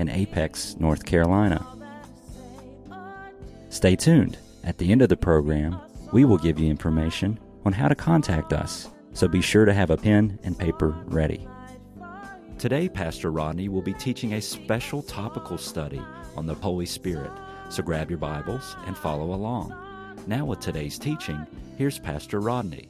in Apex, North Carolina. Stay tuned. At the end of the program, we will give you information on how to contact us, so be sure to have a pen and paper ready. Today, Pastor Rodney will be teaching a special topical study on the Holy Spirit, so grab your Bibles and follow along. Now, with today's teaching, here's Pastor Rodney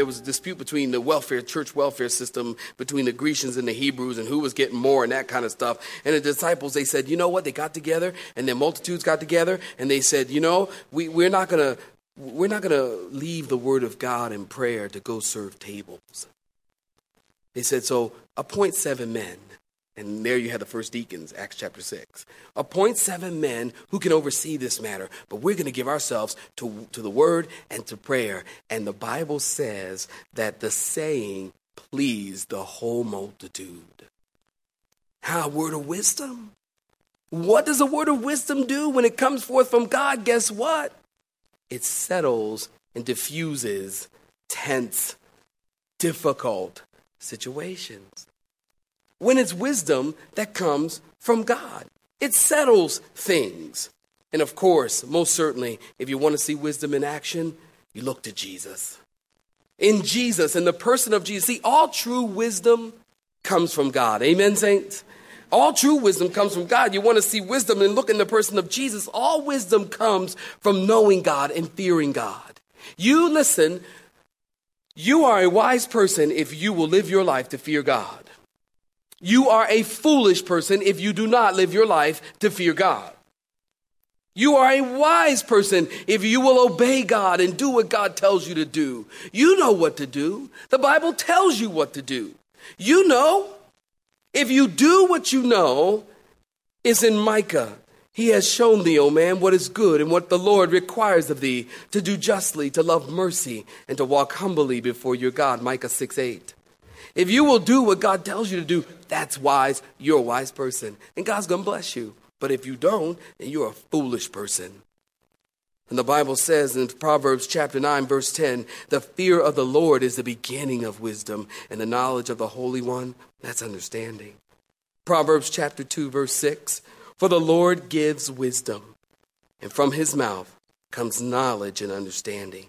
there was a dispute between the welfare church welfare system between the grecians and the hebrews and who was getting more and that kind of stuff. And the disciples they said you know what? They got together and their multitudes got together and they said you know we, we're not going to we're not going to leave the word of god in prayer to go serve tables. They said so appoint seven men and there you have the first deacons, Acts chapter 6. Appoint seven men who can oversee this matter, but we're going to give ourselves to, to the word and to prayer. And the Bible says that the saying pleased the whole multitude. How, word of wisdom? What does a word of wisdom do when it comes forth from God? Guess what? It settles and diffuses tense, difficult situations when it's wisdom that comes from God. It settles things. And of course, most certainly, if you want to see wisdom in action, you look to Jesus. In Jesus, in the person of Jesus. See, all true wisdom comes from God. Amen, saints? All true wisdom comes from God. You want to see wisdom and look in the person of Jesus. All wisdom comes from knowing God and fearing God. You listen, you are a wise person if you will live your life to fear God. You are a foolish person if you do not live your life to fear God. You are a wise person if you will obey God and do what God tells you to do. You know what to do. The Bible tells you what to do. You know. If you do what you know, is in Micah. He has shown thee, O man, what is good and what the Lord requires of thee to do justly, to love mercy, and to walk humbly before your God. Micah 6 8. If you will do what God tells you to do, that's wise. You're a wise person. And God's going to bless you. But if you don't, then you're a foolish person. And the Bible says in Proverbs chapter 9, verse 10, the fear of the Lord is the beginning of wisdom, and the knowledge of the Holy One, that's understanding. Proverbs chapter 2, verse 6, for the Lord gives wisdom, and from his mouth comes knowledge and understanding.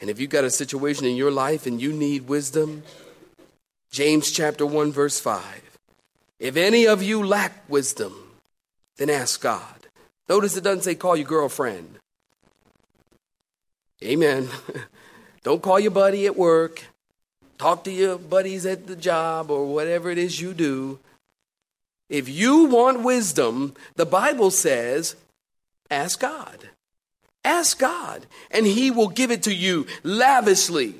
And if you've got a situation in your life and you need wisdom, James chapter 1 verse 5. If any of you lack wisdom, then ask God. Notice it doesn't say call your girlfriend. Amen. Don't call your buddy at work. Talk to your buddies at the job or whatever it is you do. If you want wisdom, the Bible says, ask God. Ask God, and He will give it to you lavishly.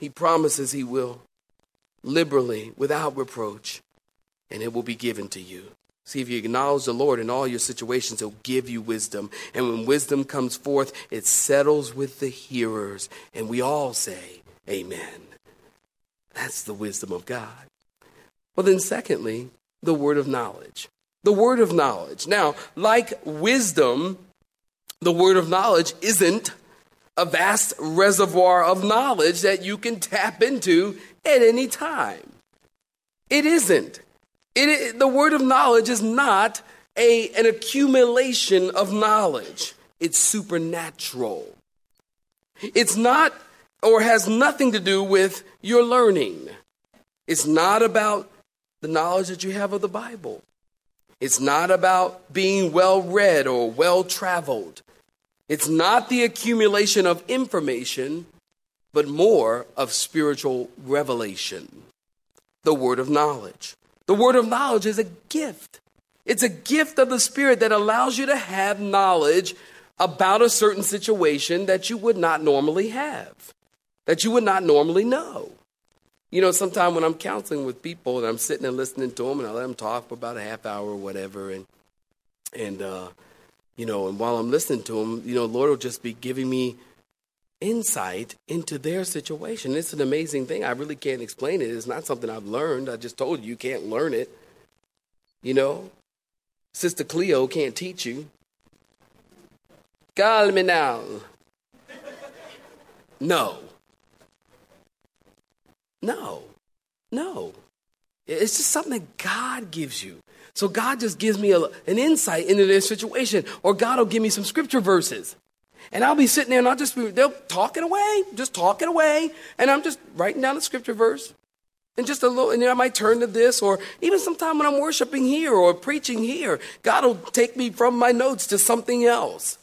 He promises He will liberally without reproach, and it will be given to you. See, if you acknowledge the Lord in all your situations, He'll give you wisdom. And when wisdom comes forth, it settles with the hearers. And we all say, Amen. That's the wisdom of God. Well, then, secondly, the word of knowledge. The word of knowledge. Now, like wisdom, the word of knowledge isn't a vast reservoir of knowledge that you can tap into at any time. It isn't. It, the word of knowledge is not a, an accumulation of knowledge, it's supernatural. It's not or has nothing to do with your learning. It's not about the knowledge that you have of the Bible. It's not about being well read or well traveled. It's not the accumulation of information, but more of spiritual revelation. The word of knowledge. The word of knowledge is a gift. It's a gift of the Spirit that allows you to have knowledge about a certain situation that you would not normally have, that you would not normally know. You know, sometimes when I'm counseling with people and I'm sitting and listening to them and I let them talk for about a half hour or whatever, and and uh, you know, and while I'm listening to them, you know, Lord will just be giving me insight into their situation. It's an amazing thing. I really can't explain it. It's not something I've learned. I just told you you can't learn it. You know, Sister Cleo can't teach you. Call me now. No. No. No. It's just something that God gives you. So God just gives me a, an insight into their situation, or God will give me some scripture verses. And I'll be sitting there and I'll just be, they're talking away, just talking away. And I'm just writing down the scripture verse. And just a little, and then I might turn to this, or even sometime when I'm worshiping here or preaching here, God will take me from my notes to something else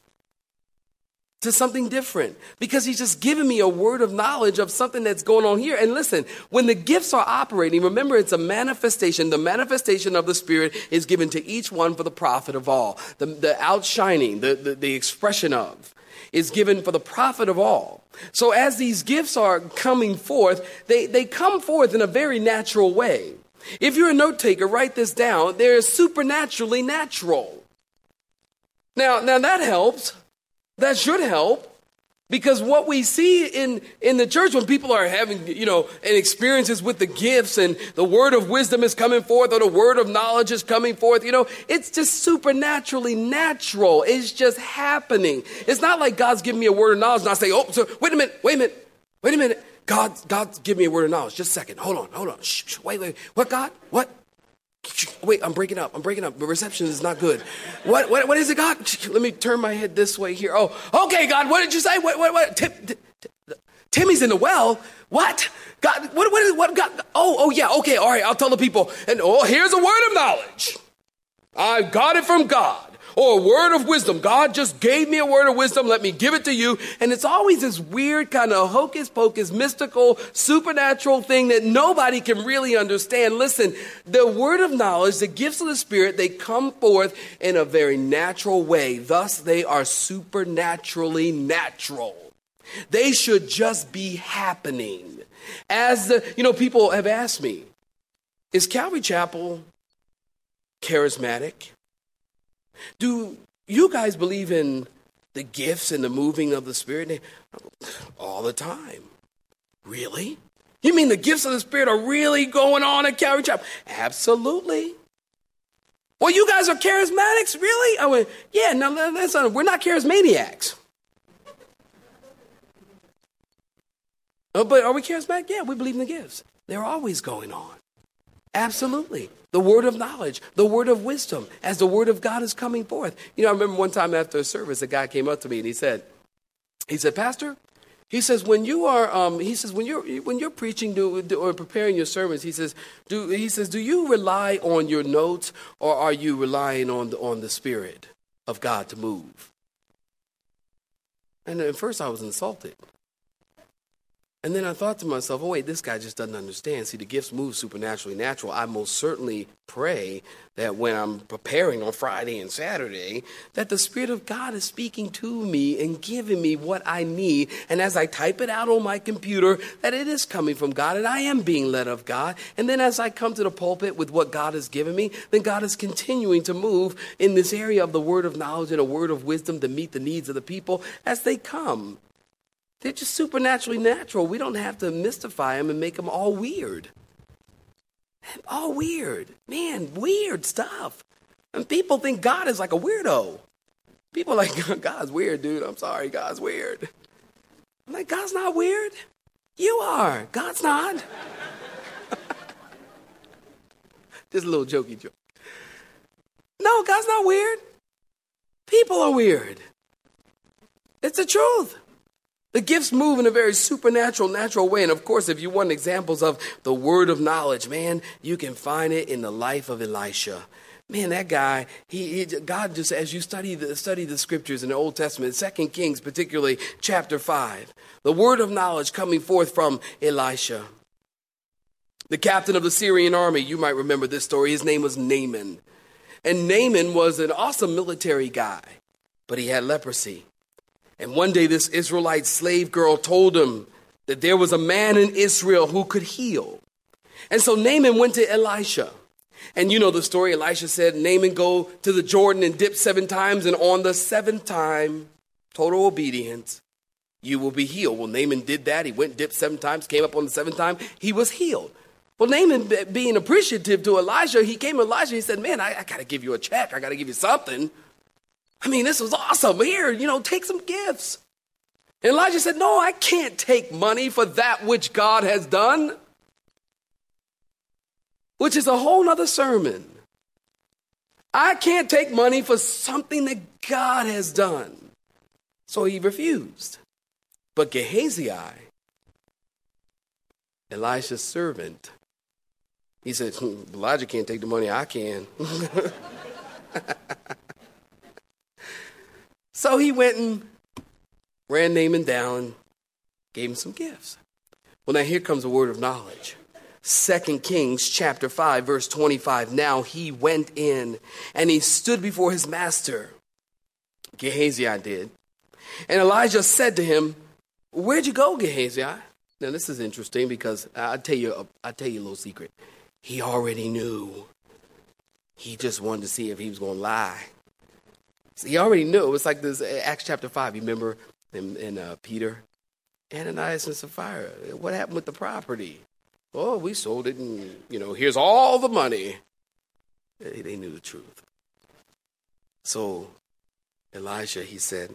to something different because he's just giving me a word of knowledge of something that's going on here. And listen, when the gifts are operating, remember it's a manifestation. The manifestation of the Spirit is given to each one for the profit of all. The, the outshining, the, the, the expression of, is given for the profit of all. So as these gifts are coming forth, they, they come forth in a very natural way. If you're a note taker, write this down. They're supernaturally natural. Now, now that helps that should help. Because what we see in, in the church when people are having, you know, experiences with the gifts and the word of wisdom is coming forth or the word of knowledge is coming forth, you know, it's just supernaturally natural. It's just happening. It's not like God's giving me a word of knowledge and I say, oh, so wait a minute, wait a minute, wait a minute. God, God's giving me a word of knowledge. Just a second. Hold on, hold on. Shh, shh, wait, wait. What, God? What? Wait, I'm breaking up. I'm breaking up. The reception is not good. What, what, what is it, God? Let me turn my head this way here. Oh, okay, God, what did you say? What, what, what? Tim, Timmy's in the well. What? God, what, what what, God? Oh, oh, yeah, okay, all right, I'll tell the people. And oh, here's a word of knowledge. I got it from God or a word of wisdom. God just gave me a word of wisdom. Let me give it to you. And it's always this weird kind of hocus pocus, mystical, supernatural thing that nobody can really understand. Listen, the word of knowledge, the gifts of the Spirit, they come forth in a very natural way. Thus, they are supernaturally natural. They should just be happening. As the, you know, people have asked me, is Calvary Chapel charismatic? Do you guys believe in the gifts and the moving of the Spirit? All the time. Really? You mean the gifts of the Spirit are really going on at Calvary Chapel? Absolutely. Well, you guys are charismatics, really? Oh, I went, yeah, no, that's not, we're not charismaniacs. oh, but are we charismatic? Yeah, we believe in the gifts. They're always going on. Absolutely. The word of knowledge, the word of wisdom, as the word of God is coming forth. You know, I remember one time after a service, a guy came up to me and he said, he said, Pastor, he says when you are, um, he says when you're when you're preaching do, do, or preparing your sermons, he says, do he says, do you rely on your notes or are you relying on the, on the Spirit of God to move? And at first, I was insulted. And then I thought to myself, oh, wait, this guy just doesn't understand. See, the gifts move supernaturally natural. I most certainly pray that when I'm preparing on Friday and Saturday, that the Spirit of God is speaking to me and giving me what I need. And as I type it out on my computer, that it is coming from God and I am being led of God. And then as I come to the pulpit with what God has given me, then God is continuing to move in this area of the word of knowledge and a word of wisdom to meet the needs of the people as they come. They're just supernaturally natural. We don't have to mystify them and make them all weird. All weird. Man, weird stuff. And people think God is like a weirdo. People are like, God's weird, dude. I'm sorry, God's weird. I'm like, God's not weird. You are. God's not. Just a little jokey joke. No, God's not weird. People are weird. It's the truth. The gifts move in a very supernatural, natural way. And of course, if you want examples of the word of knowledge, man, you can find it in the life of Elisha. Man, that guy, he, he God just, as you study the, study the scriptures in the Old Testament, Second Kings, particularly chapter 5, the word of knowledge coming forth from Elisha. The captain of the Syrian army, you might remember this story, his name was Naaman. And Naaman was an awesome military guy, but he had leprosy. And one day, this Israelite slave girl told him, that there was a man in Israel who could heal. And so Naaman went to Elisha. And you know the story. Elisha said, Naaman, go to the Jordan and dip seven times, and on the seventh time, total obedience, you will be healed. Well, Naaman did that. He went, dipped seven times, came up on the seventh time. He was healed. Well, Naaman, being appreciative to Elijah, he came to Elijah. He said, Man, I, I got to give you a check. I got to give you something. I mean, this was awesome. Here, you know, take some gifts. And Elijah said, No, I can't take money for that which God has done, which is a whole nother sermon. I can't take money for something that God has done. So he refused. But Gehazi, Elisha's servant, he said, hmm, Elijah can't take the money, I can. so he went and ran Naaman down, gave him some gifts. Well, now here comes a word of knowledge. Second Kings chapter 5 verse 25. Now he went in and he stood before his master. Gehazi did. And Elijah said to him, Where'd you go, Gehazi? Now this is interesting because I'll tell you I'll tell you a little secret. He already knew. He just wanted to see if he was going to lie. So he already knew. It was like this Acts chapter 5. You remember in, in uh, Peter? Ananias and Sapphira. What happened with the property? Oh, we sold it, and, you know, here's all the money. They, they knew the truth. So Elijah, he said,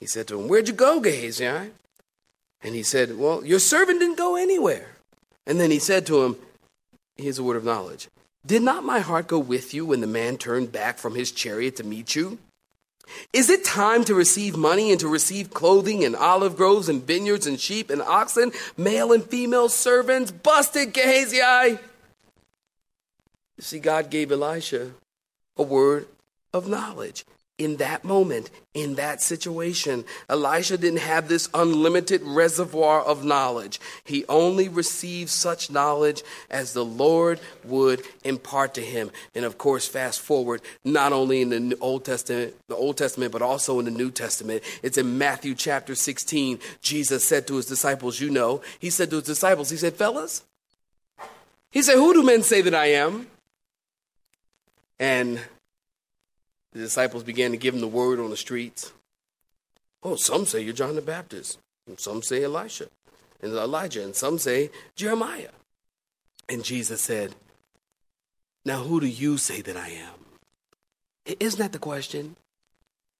he said to him, Where'd you go, Gehazi? And he said, Well, your servant didn't go anywhere. And then he said to him, Here's a word of knowledge. Did not my heart go with you when the man turned back from his chariot to meet you? Is it time to receive money and to receive clothing and olive groves and vineyards and sheep and oxen, male and female servants? Busted, Gehazi. See, God gave Elisha a word of knowledge in that moment, in that situation. Elisha didn't have this unlimited reservoir of knowledge. He only received such knowledge as the Lord would impart to him. And of course, fast forward, not only in the Old Testament, the Old Testament, but also in the New Testament. It's in Matthew chapter 16. Jesus said to his disciples, you know, he said to his disciples, he said, fellas, he said, who do men say that I am? And the disciples began to give him the word on the streets. Oh, some say you're John the Baptist, and some say Elisha, and Elijah, and some say Jeremiah. And Jesus said, Now who do you say that I am? Isn't that the question?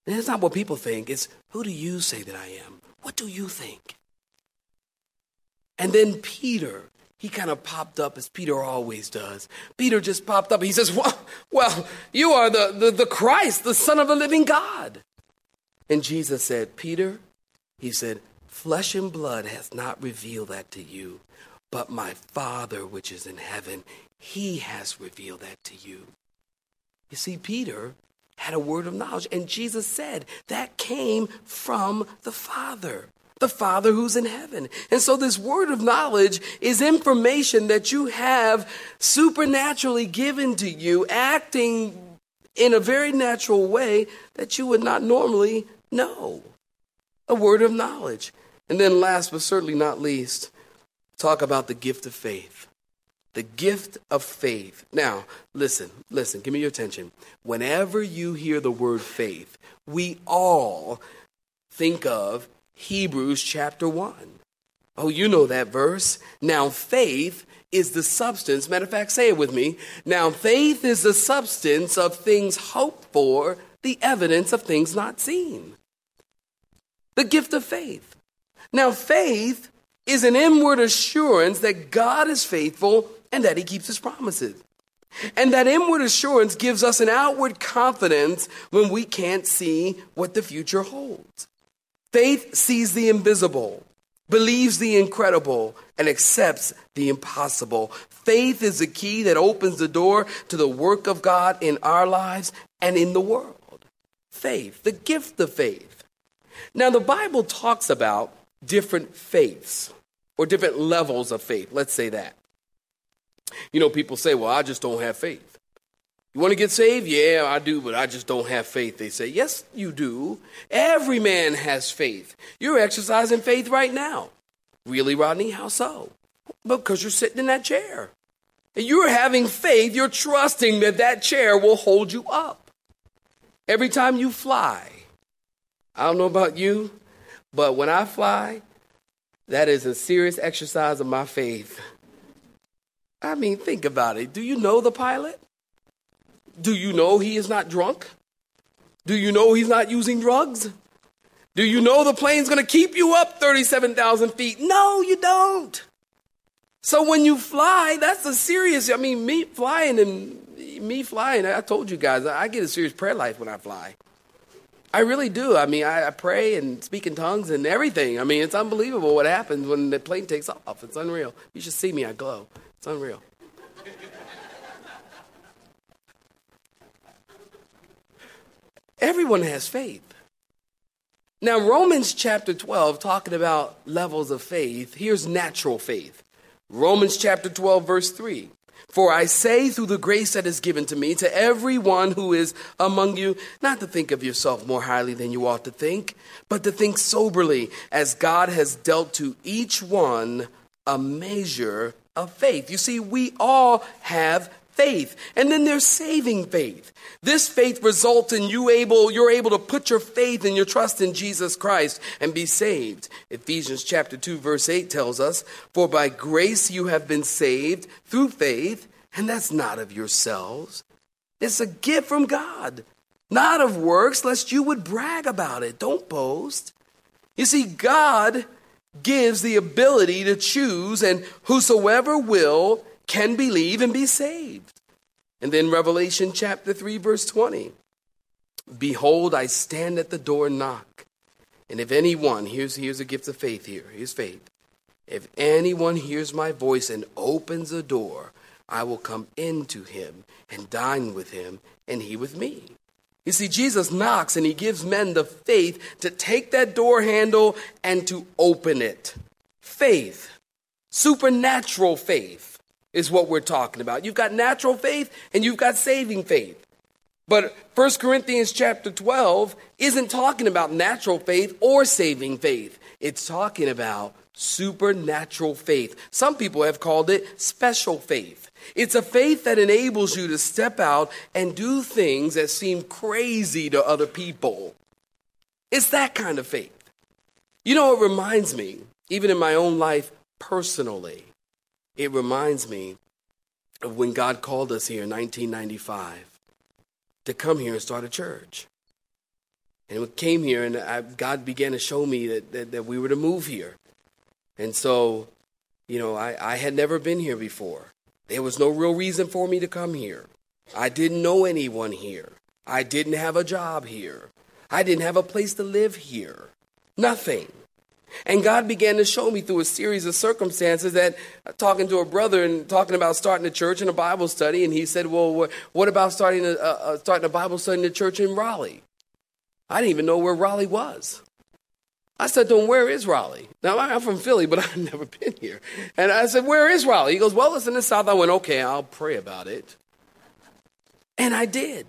And it's not what people think, it's who do you say that I am? What do you think? And then Peter, he kind of popped up as Peter always does. Peter just popped up. He says, Well, well you are the, the, the Christ, the Son of the living God. And Jesus said, Peter, he said, Flesh and blood has not revealed that to you, but my Father which is in heaven, he has revealed that to you. You see, Peter had a word of knowledge, and Jesus said that came from the Father the Father who's in heaven. And so, this word of knowledge is information that you have supernaturally given to you, acting in a very natural way that you would not normally know. A word of knowledge. And then, last but certainly not least, talk about the gift of faith. The gift of faith. Now, listen, listen, give me your attention. Whenever you hear the word faith, we all think of Hebrews chapter 1. Oh, you know that verse. Now, faith is the substance. Matter of fact, say it with me. Now, faith is the substance of things hoped for, the evidence of things not seen. The gift of faith. Now, faith is an inward assurance that God is faithful and that he keeps his promises. And that inward assurance gives us an outward confidence when we can't see what the future holds. Faith sees the invisible, believes the incredible, and accepts the impossible. Faith is the key that opens the door to the work of God in our lives and in the world. Faith, the gift of faith. Now, the Bible talks about different faiths or different levels of faith. Let's say that. You know, people say, well, I just don't have faith. You want to get saved? Yeah, I do, but I just don't have faith. They say, Yes, you do. Every man has faith. You're exercising faith right now. Really, Rodney? How so? Because you're sitting in that chair. And you're having faith, you're trusting that that chair will hold you up. Every time you fly, I don't know about you, but when I fly, that is a serious exercise of my faith. I mean, think about it. Do you know the pilot? Do you know he is not drunk? Do you know he's not using drugs? Do you know the plane's going to keep you up 37,000 feet? No, you don't. So when you fly, that's a serious, I mean, me flying and me flying, I told you guys, I get a serious prayer life when I fly. I really do. I mean, I, I, pray and speak in tongues and everything. I mean, it's unbelievable what happens when the plane takes off. It's unreal. You should see me. I glow. It's unreal. Everyone has faith. Now, Romans chapter 12, talking about levels of faith, here's natural faith. Romans chapter 12, verse 3. For I say through the grace that is given to me to everyone who is among you, not to think of yourself more highly than you ought to think, but to think soberly, as God has dealt to each one a measure of faith. You see, we all have faith. And then there's saving faith. This faith results in you able, you're able to put your faith and your trust in Jesus Christ and be saved. Ephesians chapter 2 verse 8 tells us, For by grace you have been saved through faith, and that's not of yourselves. It's a gift from God, not of works, lest you would brag about it. Don't boast. You see, God gives the ability to choose, and whosoever will can believe and be saved. And then Revelation chapter 3, verse 20 Behold, I stand at the door and knock. And if anyone, here's, here's a gift of faith here, here's faith. If anyone hears my voice and opens the door, I will come into him and dine with him, and he with me. You see, Jesus knocks and he gives men the faith to take that door handle and to open it. Faith, supernatural faith is what we're talking about. You've got natural faith and you've got saving faith. But 1 Corinthians chapter 12 isn't talking about natural faith or saving faith. It's talking about supernatural faith. Some people have called it special faith. It's a faith that enables you to step out and do things that seem crazy to other people. It's that kind of faith. You know, it reminds me, even in my own life personally, it reminds me of when God called us here in 1995 to come here and start a church. And we came here, and I, God began to show me that, that, that, we were to move here. And so, you know, I, I had never been here before. There was no real reason for me to come here. I didn't know anyone here. I didn't have a job here. I didn't have a place to live here. Nothing. And God began to show me through a series of circumstances that uh, talking to a brother and talking about starting a church and a Bible study, and he said, "Well, what about starting a, starting a Bible study in a church in Raleigh?" I didn't even know where Raleigh was. I said to him, Where is Raleigh? Now, I'm from Philly, but I've never been here. And I said, Where is Raleigh? He goes, Well, it's in the South. I went, Okay, I'll pray about it. And I did.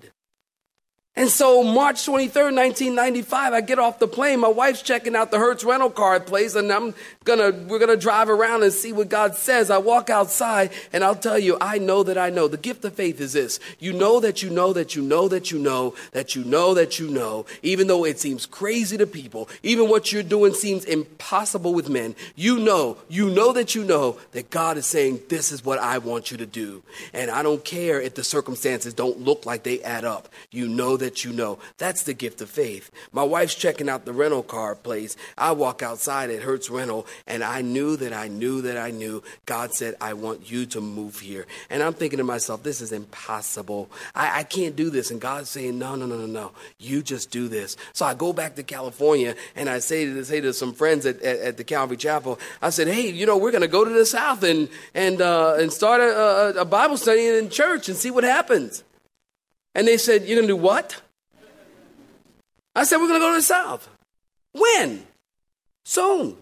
And so March 23rd, 1995, I get off the plane. My wife's checking out the Hertz rental car place and I'm gonna, we're gonna drive around and see what God says. I walk outside and I'll tell you, I know that I know. The gift of faith is this. You know that you know that you know that you know that you know that you know, even though it seems crazy to people, even what you're doing seems impossible with men. You know, you know that you know that God is saying, this is what I want you to do. And I don't care if the circumstances don't look like they add up. You know that you know. That's the gift of faith. My wife's checking out the rental car place. I walk outside at Hertz Rental, and I knew that I knew that I knew God said, I want you to move here. And I'm thinking to myself, this is impossible. I, I can't do this. And God's saying, no, no, no, no, no. You just do this. So I go back to California, and I say to, say to some friends at, at, at the Calvary Chapel, I said, hey, you know, we're going to go to the South and, and, uh, and start a, a, a Bible study in church and see what happens. And they said, You're going to do what? I said, We're going to go to the South. When? Soon.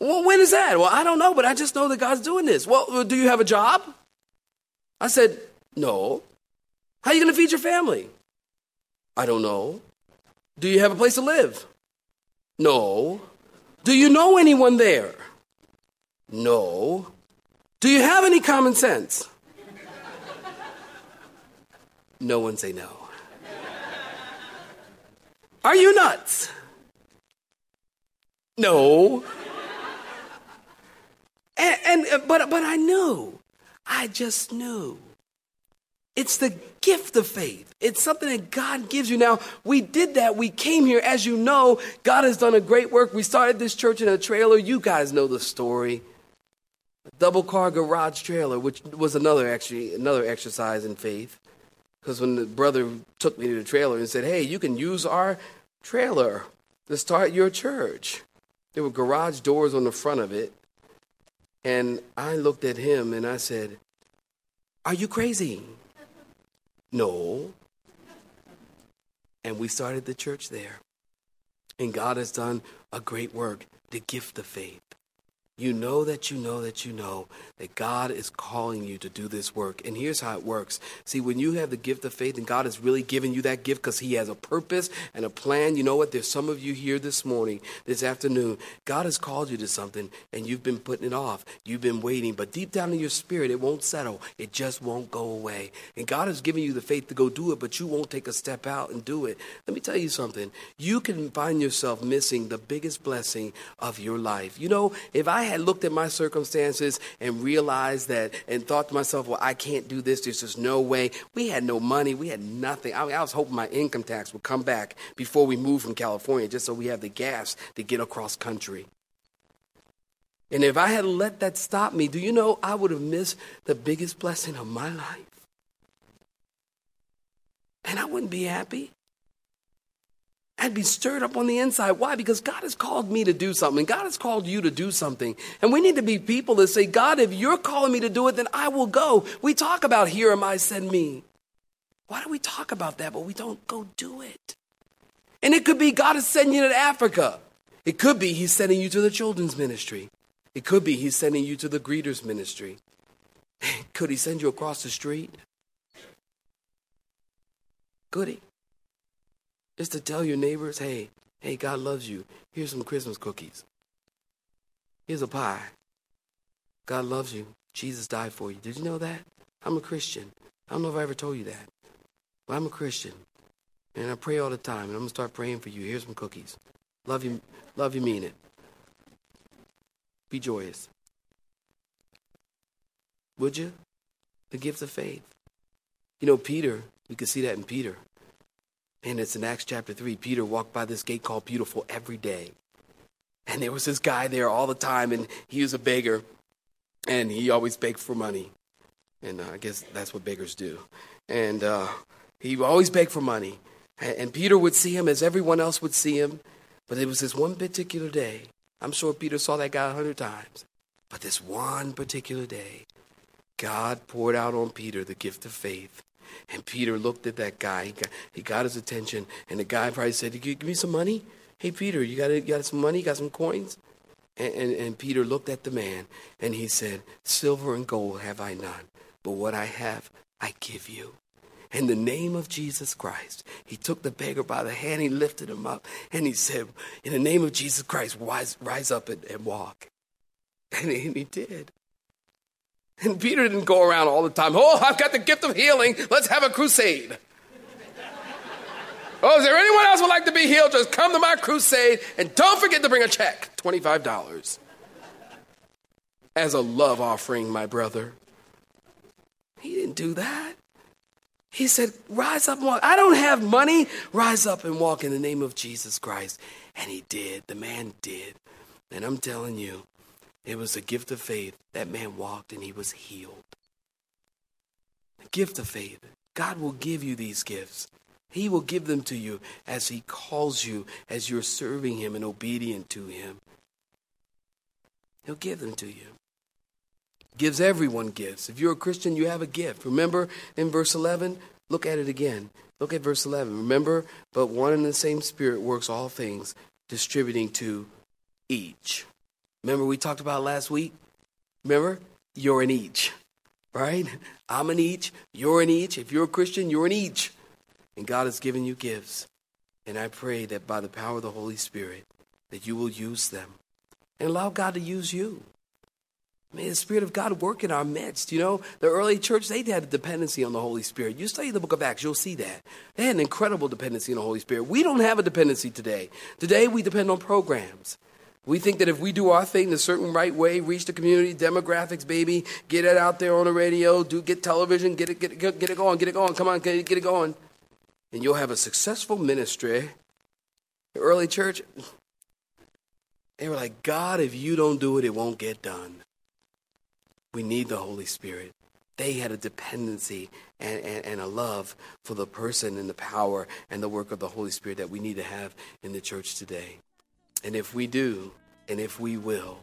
Well, when is that? Well, I don't know, but I just know that God's doing this. Well, do you have a job? I said, No. How are you going to feed your family? I don't know. Do you have a place to live? No. Do you know anyone there? No. Do you have any common sense? No one say no. Are you nuts? No. And, and uh, but but I knew. I just knew. It's the gift of faith. It's something that God gives you. Now, we did that. We came here. As you know, God has done a great work. We started this church in a trailer. You guys know the story. A double car garage trailer, which was another actually another exercise in faith. Because when the brother took me to the trailer and said, Hey, you can use our trailer to start your church. There were garage doors on the front of it. And I looked at him and I said, Are you crazy? No. And we started the church there. And God has done a great work, the gift of faith. You know that you know that you know that God is calling you to do this work. And here's how it works. See, when you have the gift of faith and God has really given you that gift because He has a purpose and a plan, you know what? There's some of you here this morning, this afternoon. God has called you to something and you've been putting it off. You've been waiting, but deep down in your spirit, it won't settle. It just won't go away. And God has given you the faith to go do it, but you won't take a step out and do it. Let me tell you something. You can find yourself missing the biggest blessing of your life. You know, if I had looked at my circumstances and realized that and thought to myself, well, I can't do this. There's just no way. We had no money. We had nothing. I, mean, I was hoping my income tax would come back before we moved from California just so we have the gas to get across country. And if I had let that stop me, do you know I would have missed the biggest blessing of my life? And I wouldn't be happy. I'd be stirred up on the inside. Why? Because God has called me to do something. God has called you to do something. And we need to be people that say, God, if you're calling me to do it, then I will go. We talk about, here am I, send me. Why do we talk about that, but we don't go do it? And it could be God is sending you to Africa. It could be He's sending you to the children's ministry. It could be He's sending you to the greeters ministry. Could He send you across the street? Could He? Is to tell your neighbors, hey, hey, God loves you. Here's some Christmas cookies. Here's a pie. God loves you. Jesus died for you. Did you know that? I'm a Christian. I don't know if I ever told you that. But I'm a Christian. And I pray all the time. And I'm going to start praying for you. Here's some cookies. Love you, love you, mean it. Be joyous. Would you? The gift of faith. You know, Peter, we can see that in Peter. And it's in Acts chapter 3. Peter walked by this gate called Beautiful every day. And there was this guy there all the time, and he was a beggar, and he always begged for money. And uh, I guess that's what beggars do. And uh, he always begged for money. And, and Peter would see him as everyone else would see him. But it was this one particular day. I'm sure Peter saw that guy a hundred times. But this one particular day, God poured out on Peter the gift of faith. And Peter looked at that guy. He got, he got his attention. And the guy probably said, give me some money? Hey, Peter, you got, you got some money? You got some coins? And, and, and Peter looked at the man and he said, Silver and gold have I none, but what I have, I give you. In the name of Jesus Christ, he took the beggar by the hand, he lifted him up, and he said, In the name of Jesus Christ, rise, rise up and, and walk. And he did. And Peter didn't go around all the time, oh, I've got the gift of healing. Let's have a crusade. oh, is there anyone else would like to be healed? Just come to my crusade and don't forget to bring a check $25 as a love offering, my brother. He didn't do that. He said, Rise up and walk. I don't have money. Rise up and walk in the name of Jesus Christ. And he did. The man did. And I'm telling you, it was a gift of faith. That man walked and he was healed. Gift of faith. God will give you these gifts. He will give them to you as He calls you, as you're serving Him and obedient to Him. He'll give them to you. Gives everyone gifts. If you're a Christian, you have a gift. Remember in verse 11? Look at it again. Look at verse 11. Remember, but one and the same Spirit works all things, distributing to each. Remember we talked about last week? Remember? You're in each, right? I'm in each. You're in each. If you're a Christian, you're in each. And God has given you gifts. And I pray that by the power of the Holy Spirit, that you will use them and allow God to use you. May the Spirit of God work in our midst. You know, the early church, they had a dependency on the Holy Spirit. You study the book of Acts, you'll see that. They had an incredible dependency on the Holy Spirit. We don't have a dependency today. Today, we depend on programs. We think that if we do our thing the certain right way, reach the community, demographics, baby, get it out there on the radio, do get television, get it, get it, get it going, get it going, come on, get it, get it going, and you'll have a successful ministry. Early church, they were like, God, if you don't do it, it won't get done. We need the Holy Spirit. They had a dependency and, and, and, a love for the person and the power and the work of the Holy Spirit that we need to have in the church today. And if we do, and if we will,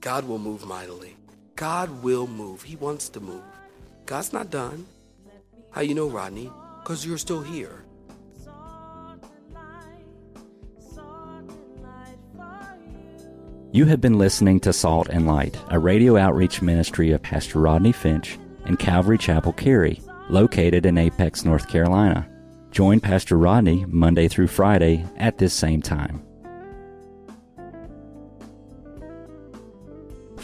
God will move mightily. God will move. He wants to move. God's not done. How you know, Rodney? Because you're still here. You have been listening to Salt and Light, a radio outreach ministry of Pastor Rodney Finch and Calvary Chapel Cary, located in Apex, North Carolina. Join Pastor Rodney Monday through Friday at this same time.